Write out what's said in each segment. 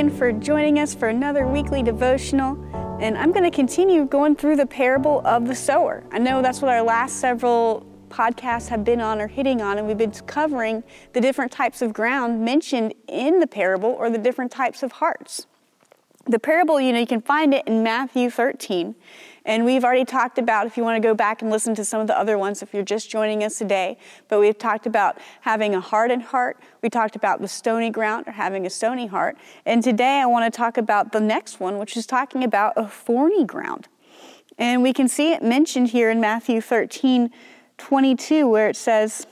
again for joining us for another weekly devotional. And I'm going to continue going through the parable of the sower. I know that's what our last several podcasts have been on or hitting on, and we've been covering the different types of ground mentioned in the parable or the different types of hearts. The parable, you know, you can find it in Matthew 13. And we've already talked about, if you want to go back and listen to some of the other ones, if you're just joining us today, but we've talked about having a hardened heart. We talked about the stony ground or having a stony heart. And today I want to talk about the next one, which is talking about a thorny ground. And we can see it mentioned here in Matthew 13 22, where it says,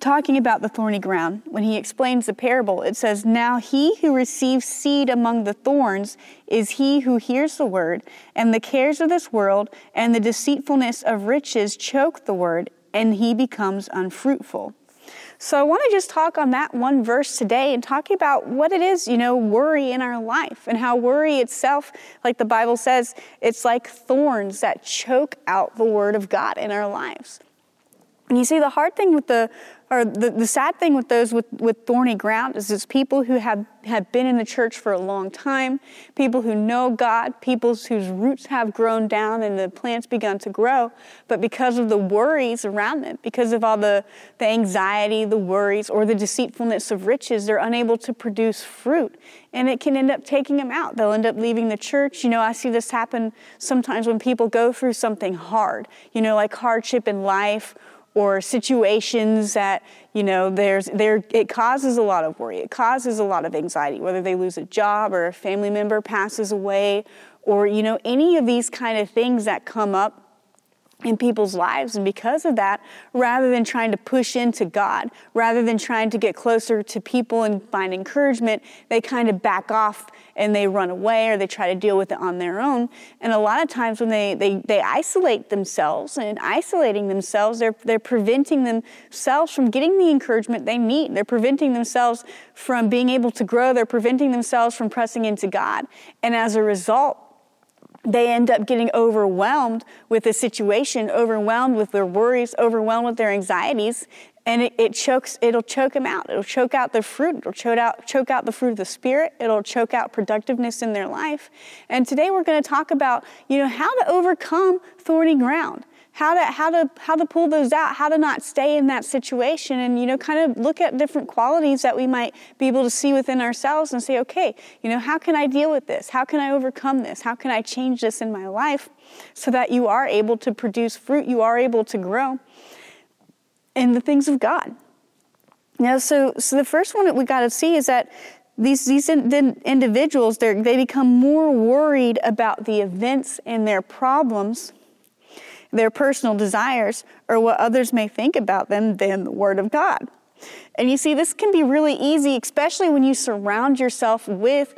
talking about the thorny ground, when he explains the parable, it says, Now he who receives seed among the thorns is he who hears the word, and the cares of this world and the deceitfulness of riches choke the word, and he becomes unfruitful. So I want to just talk on that one verse today and talk about what it is, you know, worry in our life and how worry itself, like the Bible says, it's like thorns that choke out the word of God in our lives. And you see, the hard thing with the or the, the sad thing with those with, with thorny ground is it's people who have, have been in the church for a long time, people who know God, people whose roots have grown down and the plants begun to grow, but because of the worries around them, because of all the, the anxiety, the worries, or the deceitfulness of riches, they're unable to produce fruit. And it can end up taking them out. They'll end up leaving the church. You know, I see this happen sometimes when people go through something hard, you know, like hardship in life or situations that you know there's there it causes a lot of worry. It causes a lot of anxiety whether they lose a job or a family member passes away or you know any of these kind of things that come up in people's lives. And because of that, rather than trying to push into God, rather than trying to get closer to people and find encouragement, they kind of back off and they run away or they try to deal with it on their own. And a lot of times when they, they, they isolate themselves and isolating themselves, they're, they're preventing themselves from getting the encouragement they need. They're preventing themselves from being able to grow. They're preventing themselves from pressing into God. And as a result, they end up getting overwhelmed with the situation, overwhelmed with their worries, overwhelmed with their anxieties, and it, it, chokes, it'll choke them out. It'll choke out the fruit. It'll choke out, choke out the fruit of the Spirit. It'll choke out productiveness in their life. And today we're going to talk about, you know, how to overcome thorny ground how to how to how to pull those out how to not stay in that situation and you know kind of look at different qualities that we might be able to see within ourselves and say okay you know how can i deal with this? How can i overcome this? How can i change this in my life so that you are able to produce fruit you are able to grow in the things of god? Know so so the first one that we got to see is that these, these in, individuals they become more worried about the events and their problems their personal desires, or what others may think about them than the Word of God. And you see, this can be really easy, especially when you surround yourself with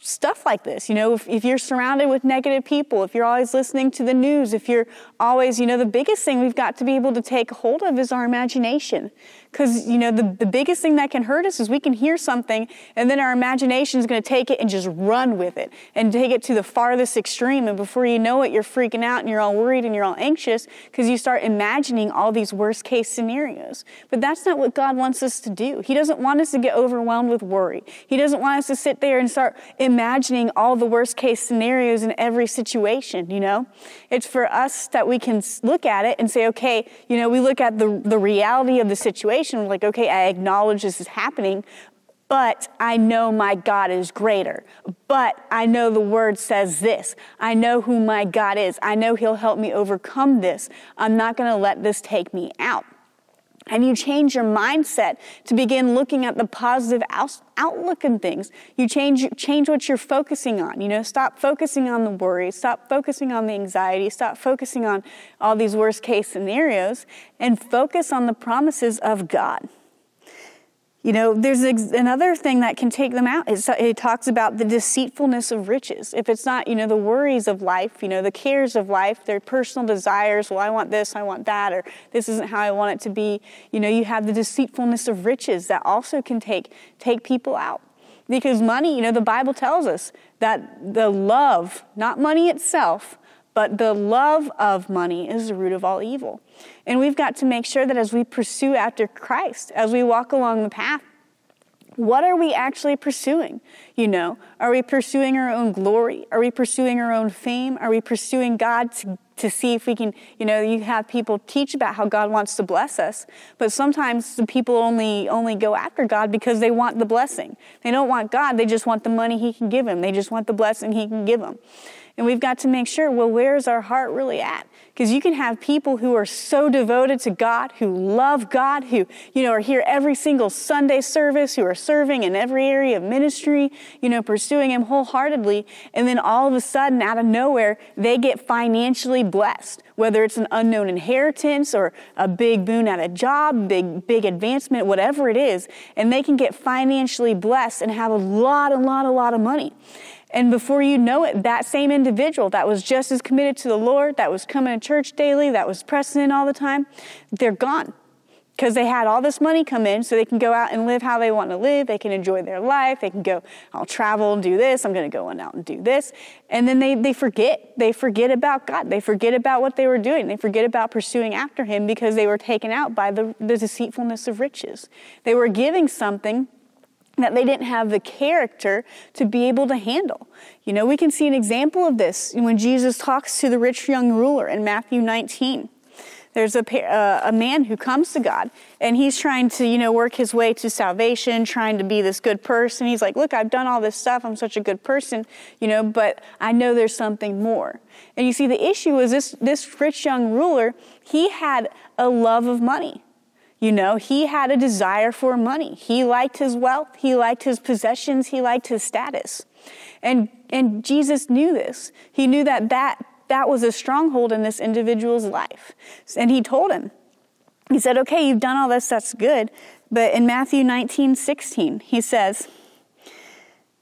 stuff like this. You know, if, if, you're surrounded with negative people, if you're always listening to the news, if you're always, you know, the biggest thing we've got to be able to take hold of is our imagination. Because, you know, the, the biggest thing that can hurt us is we can hear something and then our imagination is going to take it and just run with it and take it to the farthest extreme. And before you know it, you're freaking out and you're all worried and you're all anxious because you start imagining all these worst case scenarios. But that's not what God wants us to do. He doesn't want us to get overwhelmed with worry. He doesn't want us to sit there and start imagining all the worst case scenarios in every situation, you know? It's for us that we can look at it and say, okay, you know, we look at the, the reality of the situation situation, like, okay, I acknowledge this is happening, but I know my God is greater. But I know the word says this. I know who my God is. I know he'll help me overcome this. I'm not going to let this take me out. And you change your mindset to begin looking at the positive outlook in things. You change, change what you're focusing on. You know, stop focusing on the worries, stop focusing on the anxiety, stop focusing on all these worst case scenarios, and focus on the promises of God. You know, there's another thing that can take them out. it talks about the deceitfulness of riches. If it's not, you know, the worries of life, you know, the cares of life, their personal desires, well, I want this, I want that, or this isn't how I want it to be. You know, you have the deceitfulness of riches that also can take, take people out. Because money, you know, the Bible tells us that the love, not money itself, but the love of money is the root of all evil. And we've got to make sure that as we pursue after Christ, as we walk along the path, what are we actually pursuing? You know, are we pursuing our own glory? Are we pursuing our own fame? Are we pursuing God to, to see if we can, you know, you have people teach about how God wants to bless us, but sometimes the people only only go after God because they want the blessing. They don't want God, they just want the money he can give them. They just want the blessing he can give them. And we've got to make sure, well, where's our heart really at? Because you can have people who are so devoted to God, who love God, who, you know, are here every single Sunday service, who are serving in every area of ministry, you know, pursuing Him wholeheartedly. And then all of a sudden, out of nowhere, they get financially blessed, whether it's an unknown inheritance or a big boon at a job, big, big advancement, whatever it is. And they can get financially blessed and have a lot, a lot, a lot of money. And before you know it, that same individual that was just as committed to the Lord, that was coming to church daily, that was pressing in all the time, they're gone. Because they had all this money come in so they can go out and live how they want to live. They can enjoy their life. They can go, I'll travel and do this. I'm going to go on out and do this. And then they, they forget. They forget about God. They forget about what they were doing. They forget about pursuing after Him because they were taken out by the, the deceitfulness of riches. They were giving something that they didn't have the character to be able to handle. You know, we can see an example of this when Jesus talks to the rich young ruler in Matthew 19. There's a, uh, a man who comes to God and he's trying to, you know, work his way to salvation, trying to be this good person. He's like, look, I've done all this stuff. I'm such a good person, you know, but I know there's something more. And you see, the issue is this, this rich young ruler, he had a love of money. You know, he had a desire for money. He liked his wealth. He liked his possessions. He liked his status. And, and Jesus knew this. He knew that, that that was a stronghold in this individual's life. And he told him, he said, okay, you've done all this, that's good. But in Matthew 19, 16, he says,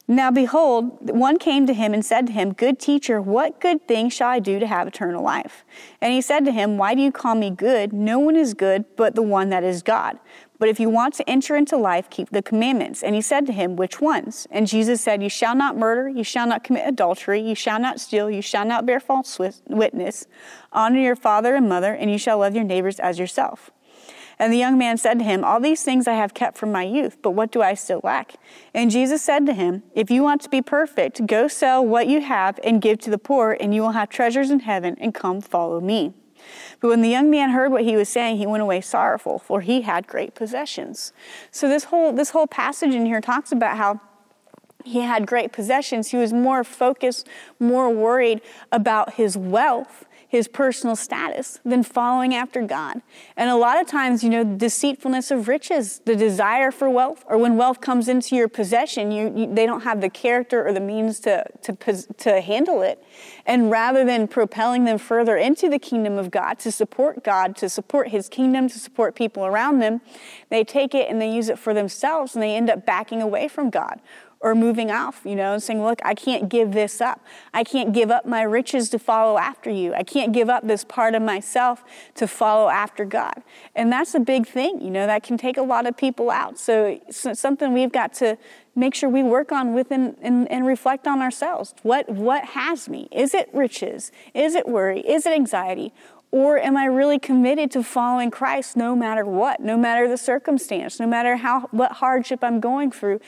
now behold, one came to him and said to him, Good teacher, what good thing shall I do to have eternal life? And he said to him, Why do you call me good? No one is good but the one that is God. But if you want to enter into life, keep the commandments. And he said to him, Which ones? And Jesus said, You shall not murder, you shall not commit adultery, you shall not steal, you shall not bear false witness, honor your father and mother, and you shall love your neighbors as yourself. And the young man said to him, All these things I have kept from my youth, but what do I still lack? And Jesus said to him, If you want to be perfect, go sell what you have and give to the poor, and you will have treasures in heaven, and come follow me. But when the young man heard what he was saying, he went away sorrowful, for he had great possessions. So this whole this whole passage in here talks about how he had great possessions. He was more focused, more worried about his wealth his personal status than following after God. And a lot of times, you know, deceitfulness of riches, the desire for wealth, or when wealth comes into your possession, you, you, they don't have the character or the means to, to, to handle it. And rather than propelling them further into the kingdom of God, to support God, to support his kingdom, to support people around them, they take it and they use it for themselves and they end up backing away from God or moving off, you know, saying, Look, I can't give this up. I can't give up my riches to follow after you. I can't give up this part of myself to follow after God. And that's a big thing, you know, that can take a lot of people out. So it's something we've got to make sure we work on within and, and reflect on ourselves. What what has me? Is it riches? Is it worry? Is it anxiety? Or am I really committed to following Christ no matter what, no matter the circumstance, no matter how what hardship I'm going through?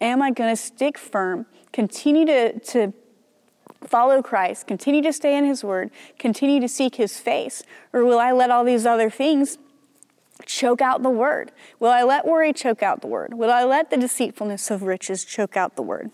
Am I going to stick firm, continue to, to follow Christ, continue to stay in His Word, continue to seek His face? Or will I let all these other things choke out the Word? Will I let worry choke out the Word? Will I let the deceitfulness of riches choke out the Word?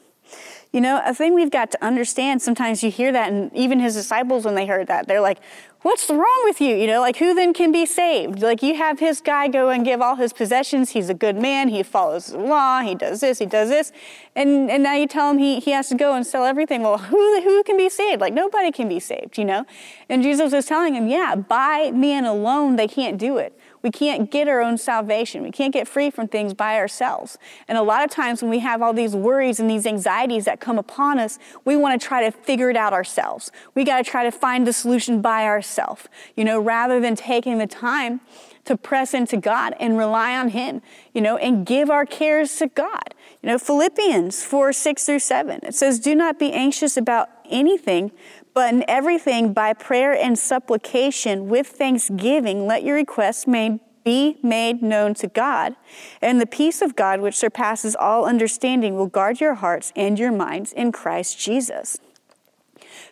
You know, a thing we've got to understand, sometimes you hear that, and even his disciples, when they heard that, they're like, What's wrong with you? You know, like who then can be saved? Like you have his guy go and give all his possessions. He's a good man. He follows the law. He does this. He does this. And, and now you tell him he, he has to go and sell everything. Well, who, who can be saved? Like nobody can be saved, you know? And Jesus is telling him, yeah, by man alone, they can't do it. We can't get our own salvation. We can't get free from things by ourselves. And a lot of times when we have all these worries and these anxieties that come upon us, we want to try to figure it out ourselves. We got to try to find the solution by ourselves, you know, rather than taking the time to press into God and rely on Him, you know, and give our cares to God. You know, Philippians 4 6 through 7, it says, Do not be anxious about anything, but in everything, by prayer and supplication with thanksgiving, let your requests made, be made known to God. And the peace of God, which surpasses all understanding, will guard your hearts and your minds in Christ Jesus.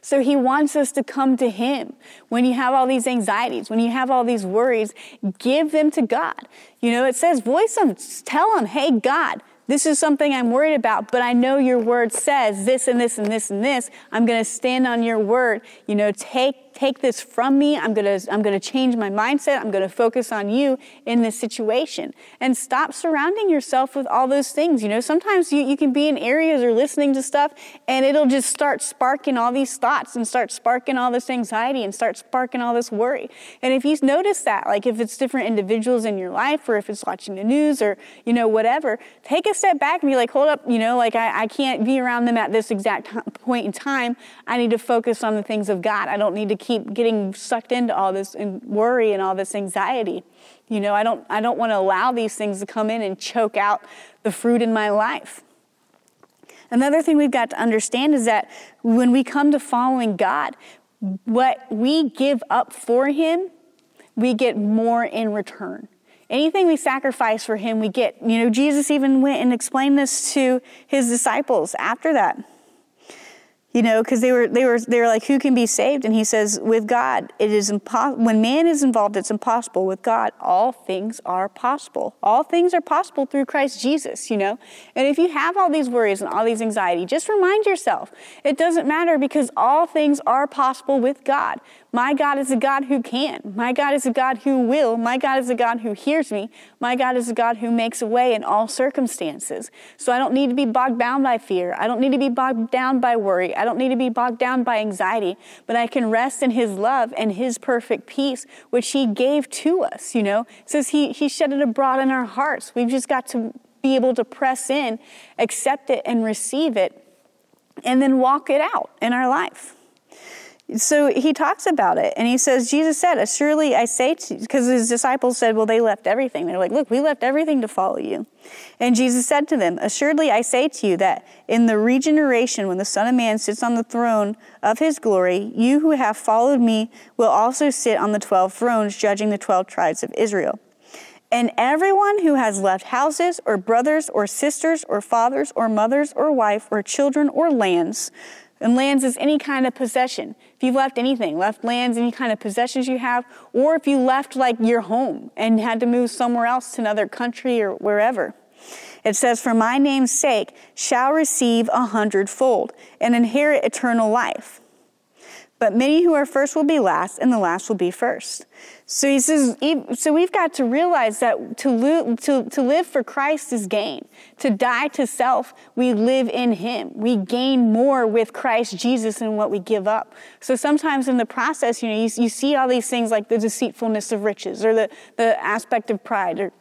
So he wants us to come to him. When you have all these anxieties, when you have all these worries, give them to God. You know, it says, voice them, tell him, hey, God, this is something I'm worried about, but I know your word says this and this and this and this. I'm going to stand on your word. You know, take take this from me. I'm going to I'm going to change my mindset. I'm going to focus on you in this situation and stop surrounding yourself with all those things. You know, sometimes you, you can be in areas or listening to stuff and it'll just start sparking all these thoughts and start sparking all this anxiety and start sparking all this worry. And if you notice that, like if it's different individuals in your life or if it's watching the news or, you know, whatever, take a step back and be like, hold up, you know, like I, I can't be around them at this exact point in time. I need to focus on the things of God. I don't need to keep getting sucked into all this and worry and all this anxiety. You know, I don't I don't want to allow these things to come in and choke out the fruit in my life. Another thing we've got to understand is that when we come to following God, what we give up for him, we get more in return. Anything we sacrifice for him, we get. You know, Jesus even went and explained this to his disciples after that you know because they were they were they were like who can be saved? And he says with god it is impossible when man is involved it's impossible. With god all things are possible. All things are possible through christ jesus you know? And if you have all these worries and all these anxiety just remind yourself it doesn't matter because all things are possible with god my God is a God who can. My God is a God who will. My God is a God who hears me. My God is a God who makes a way in all circumstances. So I don't need to be bogged down by fear. I don't need to be bogged down by worry. I don't need to be bogged down by anxiety, but I can rest in His love and His perfect peace, which He gave to us. You know, says He, he shed it abroad in our hearts. We've just got to be able to press in, accept it, and receive it, and then walk it out in our life. So he talks about it and he says, Jesus said, Surely I say to you, because his disciples said, Well, they left everything. They're like, Look, we left everything to follow you. And Jesus said to them, Assuredly I say to you that in the regeneration, when the Son of Man sits on the throne of his glory, you who have followed me will also sit on the twelve thrones, judging the twelve tribes of Israel. And everyone who has left houses, or brothers, or sisters, or fathers, or mothers, or wife, or children, or lands, and lands is any kind of possession. If you've left anything, left lands, any kind of possessions you have, or if you left like your home and had to move somewhere else to another country or wherever. It says, For my name's sake shall receive a hundredfold and inherit eternal life. But many who are first will be last, and the last will be first. So he says, so we've got to realize that to, live, to, to live for Christ is gain. To die to self, we live in him. We gain more with Christ Jesus than what we give up. So sometimes in the process, you know, you, you see all these things like the deceitfulness of riches or the, the aspect of pride or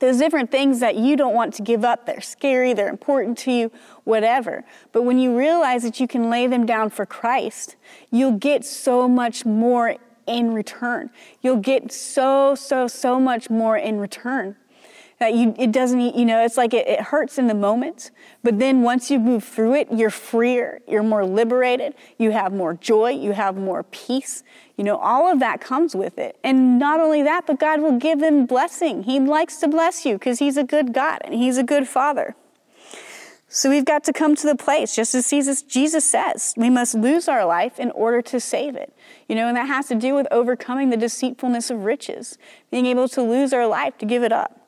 there's different things that you don't want to give up. They're scary, they're important to you, whatever. But when you realize that you can lay them down for Christ, you'll get so much more in return. You'll get so, so, so much more in return that you, it doesn't, you know, it's like it, it hurts in the moment, but then once you move through it, you're freer, you're more liberated, you have more joy, you have more peace. You know, all of that comes with it. And not only that, but God will give them blessing. He likes to bless you because He's a good God and He's a good Father. So we've got to come to the place, just as Jesus, Jesus says, we must lose our life in order to save it. You know, and that has to do with overcoming the deceitfulness of riches, being able to lose our life to give it up.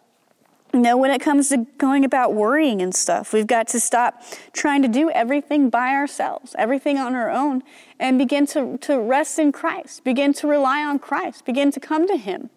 Know, when it comes to going about worrying and stuff, we've got to stop trying to do everything by ourselves, everything on our own, and begin to, to rest in Christ, begin to rely on Christ, begin to come to Him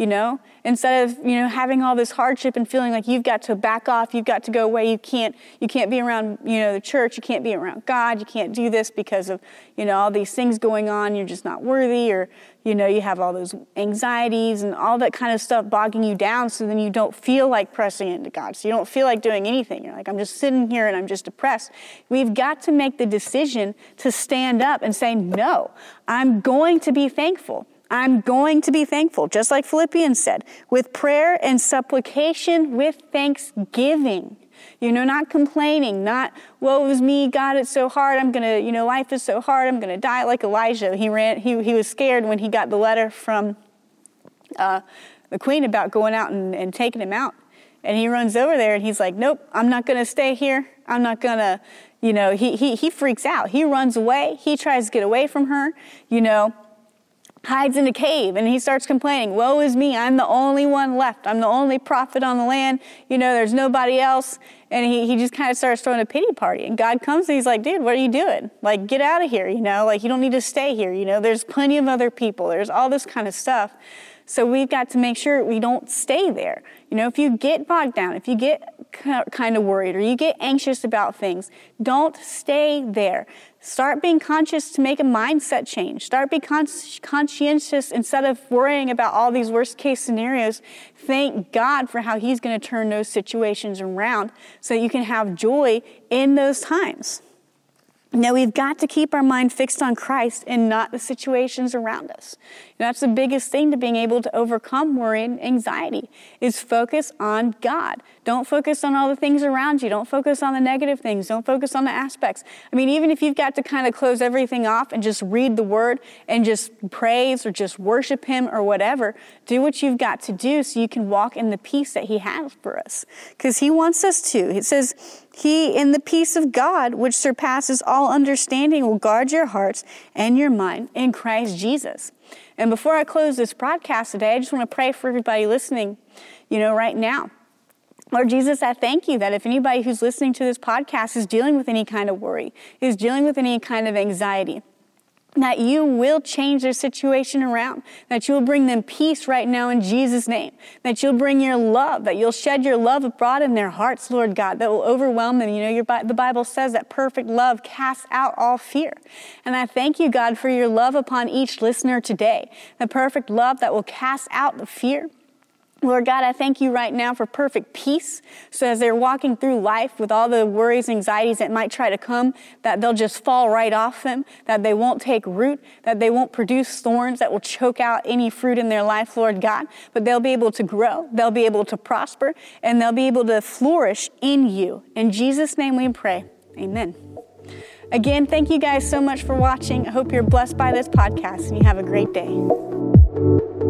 you know? Instead of you know having all this hardship and feeling like you've got to back off you've got to go away you can't you can't be around you know the church you can't be around god you can't do this because of you know all these things going on you're just not worthy or you know you have all those anxieties and all that kind of stuff bogging you down so then you don't feel like pressing into god so you don't feel like doing anything. You're like i'm just sitting here and i'm just depressed. We've got to make the decision to stand up and say no i'm going to be thankful I'm going to be thankful, just like Philippians said, with prayer and supplication with thanksgiving. You know, not complaining, not, woe is me, God, it's so hard, I'm gonna, you know, life is so hard, I'm gonna die like Elijah. He ran, he, he was scared when he got the letter from, uh, the queen about going out and, and taking him out. And he runs over there and he's like, Nope, I'm not to stay here. I'm not to, you know, he, he, he freaks out. He runs away. He tries to get away from her, you know, hides in a cave and he starts complaining, Woe is me. I'm the only one left. I'm the only prophet on the land. You know, there's nobody else. And he, he just kind of starts throwing a pity party. And God comes and he's like, Dude, what are you doing? Like, get out of here. You know, like, you don't need to stay here. You know, there's plenty of other people. There's all this kind of stuff. So we've got to make sure we don't stay there. You know, if you get bogged down, if you get kind of worried or you get anxious about things, don't stay there. Start being conscious to make a mindset change. Start being conscientious instead of worrying about all these worst case scenarios. Thank God for how He's going to turn those situations around so you can have joy in those times. Now, we've got to keep our mind fixed on Christ and not the situations around us. That's the biggest thing to being able to overcome worry and anxiety is focus on God. Don't focus on all the things around you. Don't focus on the negative things. Don't focus on the aspects. I mean, even if you've got to kind of close everything off and just read the word and just praise or just worship Him or whatever, do what you've got to do so you can walk in the peace that He has for us. Because He wants us to. It says, he, in the peace of God, which surpasses all understanding, will guard your hearts and your mind in Christ Jesus. And before I close this broadcast today, I just want to pray for everybody listening, you know, right now. Lord Jesus, I thank you that if anybody who's listening to this podcast is dealing with any kind of worry, is dealing with any kind of anxiety, that you will change their situation around, that you'll bring them peace right now in Jesus' name, that you'll bring your love, that you'll shed your love abroad in their hearts, Lord God, that will overwhelm them. You know, your, the Bible says that perfect love casts out all fear. And I thank you, God, for your love upon each listener today, the perfect love that will cast out the fear. Lord God, I thank you right now for perfect peace. So as they're walking through life with all the worries, anxieties that might try to come, that they'll just fall right off them, that they won't take root, that they won't produce thorns that will choke out any fruit in their life, Lord God, but they'll be able to grow, they'll be able to prosper, and they'll be able to flourish in you. In Jesus' name we pray. Amen. Again, thank you guys so much for watching. I hope you're blessed by this podcast and you have a great day.